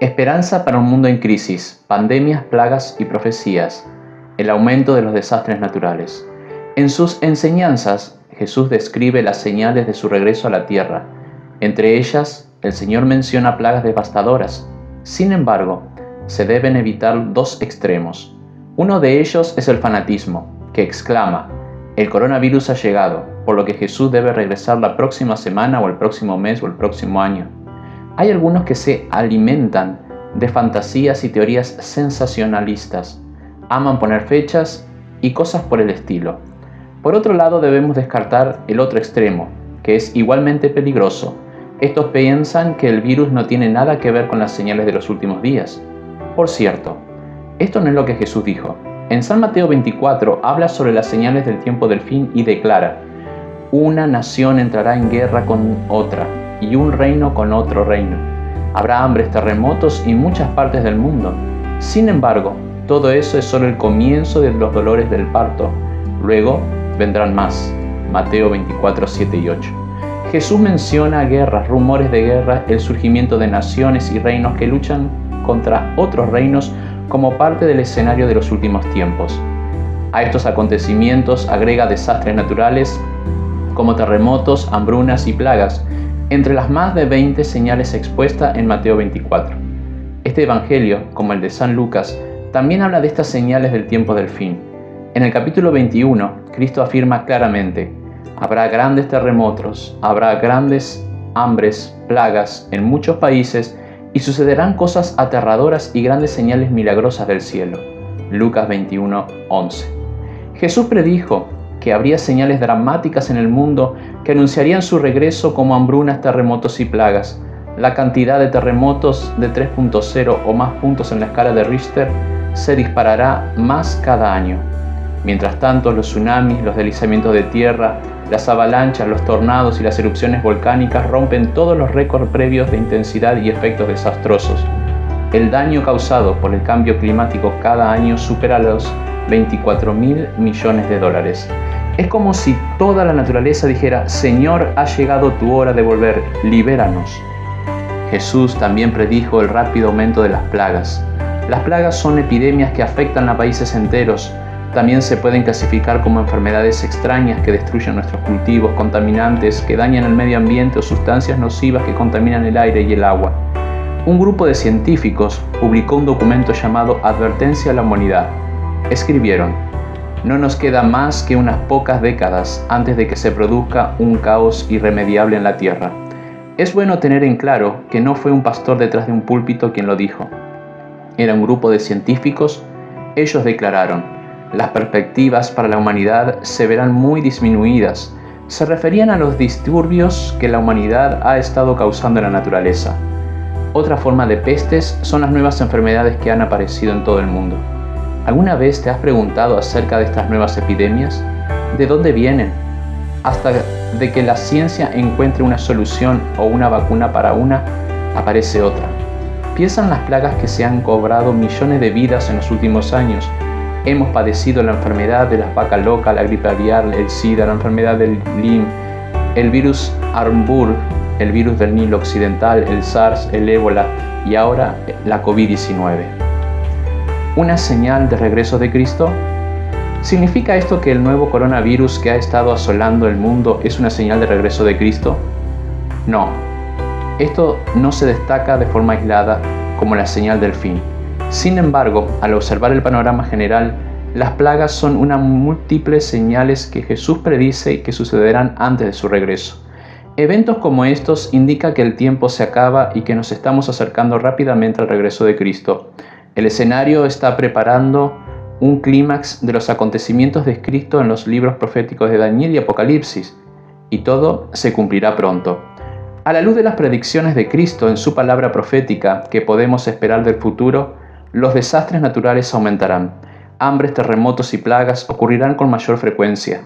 Esperanza para un mundo en crisis, pandemias, plagas y profecías, el aumento de los desastres naturales. En sus enseñanzas, Jesús describe las señales de su regreso a la tierra. Entre ellas, el Señor menciona plagas devastadoras. Sin embargo, se deben evitar dos extremos. Uno de ellos es el fanatismo, que exclama, el coronavirus ha llegado, por lo que Jesús debe regresar la próxima semana o el próximo mes o el próximo año. Hay algunos que se alimentan de fantasías y teorías sensacionalistas. Aman poner fechas y cosas por el estilo. Por otro lado, debemos descartar el otro extremo, que es igualmente peligroso. Estos piensan que el virus no tiene nada que ver con las señales de los últimos días. Por cierto, esto no es lo que Jesús dijo. En San Mateo 24 habla sobre las señales del tiempo del fin y declara, una nación entrará en guerra con otra y un reino con otro reino. Habrá hambres, terremotos y muchas partes del mundo. Sin embargo, todo eso es solo el comienzo de los dolores del parto. Luego vendrán más. Mateo 24, 7 y 8. Jesús menciona guerras, rumores de guerra, el surgimiento de naciones y reinos que luchan contra otros reinos como parte del escenario de los últimos tiempos. A estos acontecimientos agrega desastres naturales como terremotos, hambrunas y plagas, entre las más de 20 señales expuestas en Mateo 24. Este Evangelio, como el de San Lucas, también habla de estas señales del tiempo del fin. En el capítulo 21, Cristo afirma claramente, habrá grandes terremotos, habrá grandes hambres, plagas en muchos países y sucederán cosas aterradoras y grandes señales milagrosas del cielo. Lucas 21, 11. Jesús predijo que habría señales dramáticas en el mundo que anunciarían su regreso como hambrunas, terremotos y plagas. La cantidad de terremotos de 3.0 o más puntos en la escala de Richter se disparará más cada año. Mientras tanto, los tsunamis, los deslizamientos de tierra, las avalanchas, los tornados y las erupciones volcánicas rompen todos los récords previos de intensidad y efectos desastrosos. El daño causado por el cambio climático cada año supera los 24 mil millones de dólares. Es como si toda la naturaleza dijera, Señor, ha llegado tu hora de volver, libéranos. Jesús también predijo el rápido aumento de las plagas. Las plagas son epidemias que afectan a países enteros. También se pueden clasificar como enfermedades extrañas que destruyen nuestros cultivos, contaminantes que dañan el medio ambiente o sustancias nocivas que contaminan el aire y el agua. Un grupo de científicos publicó un documento llamado Advertencia a la Humanidad. Escribieron, no nos queda más que unas pocas décadas antes de que se produzca un caos irremediable en la Tierra. Es bueno tener en claro que no fue un pastor detrás de un púlpito quien lo dijo. Era un grupo de científicos. Ellos declararon, las perspectivas para la humanidad se verán muy disminuidas. Se referían a los disturbios que la humanidad ha estado causando en la naturaleza. Otra forma de pestes son las nuevas enfermedades que han aparecido en todo el mundo. ¿Alguna vez te has preguntado acerca de estas nuevas epidemias? ¿De dónde vienen? Hasta de que la ciencia encuentre una solución o una vacuna para una, aparece otra. Piensan las plagas que se han cobrado millones de vidas en los últimos años. Hemos padecido la enfermedad de las vacas locas, la gripe aviar, el SIDA, la enfermedad del Lyme, el virus Armburg, el virus del Nilo Occidental, el SARS, el ébola y ahora la COVID-19 una señal de regreso de Cristo? ¿Significa esto que el nuevo coronavirus que ha estado asolando el mundo es una señal de regreso de Cristo? No, esto no se destaca de forma aislada como la señal del fin. Sin embargo, al observar el panorama general, las plagas son una múltiples señales que Jesús predice que sucederán antes de su regreso. Eventos como estos indican que el tiempo se acaba y que nos estamos acercando rápidamente al regreso de Cristo. El escenario está preparando un clímax de los acontecimientos descritos en los libros proféticos de Daniel y Apocalipsis, y todo se cumplirá pronto. A la luz de las predicciones de Cristo en su palabra profética que podemos esperar del futuro, los desastres naturales aumentarán. Hambres, terremotos y plagas ocurrirán con mayor frecuencia.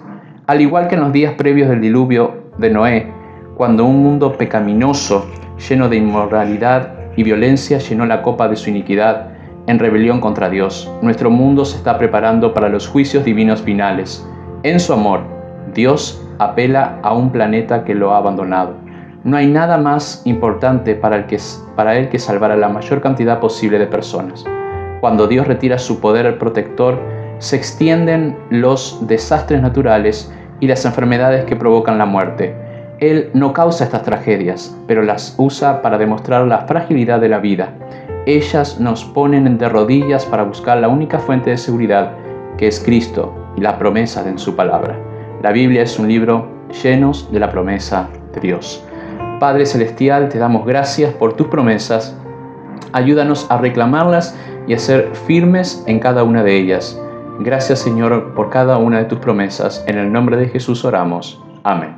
Al igual que en los días previos del diluvio de Noé, cuando un mundo pecaminoso, lleno de inmoralidad y violencia, llenó la copa de su iniquidad, en rebelión contra Dios. Nuestro mundo se está preparando para los juicios divinos finales. En su amor, Dios apela a un planeta que lo ha abandonado. No hay nada más importante para, el que, para Él que salvar a la mayor cantidad posible de personas. Cuando Dios retira su poder protector, se extienden los desastres naturales y las enfermedades que provocan la muerte. Él no causa estas tragedias, pero las usa para demostrar la fragilidad de la vida. Ellas nos ponen de rodillas para buscar la única fuente de seguridad, que es Cristo y la promesa en su palabra. La Biblia es un libro lleno de la promesa de Dios. Padre Celestial, te damos gracias por tus promesas. Ayúdanos a reclamarlas y a ser firmes en cada una de ellas. Gracias Señor por cada una de tus promesas. En el nombre de Jesús oramos. Amén.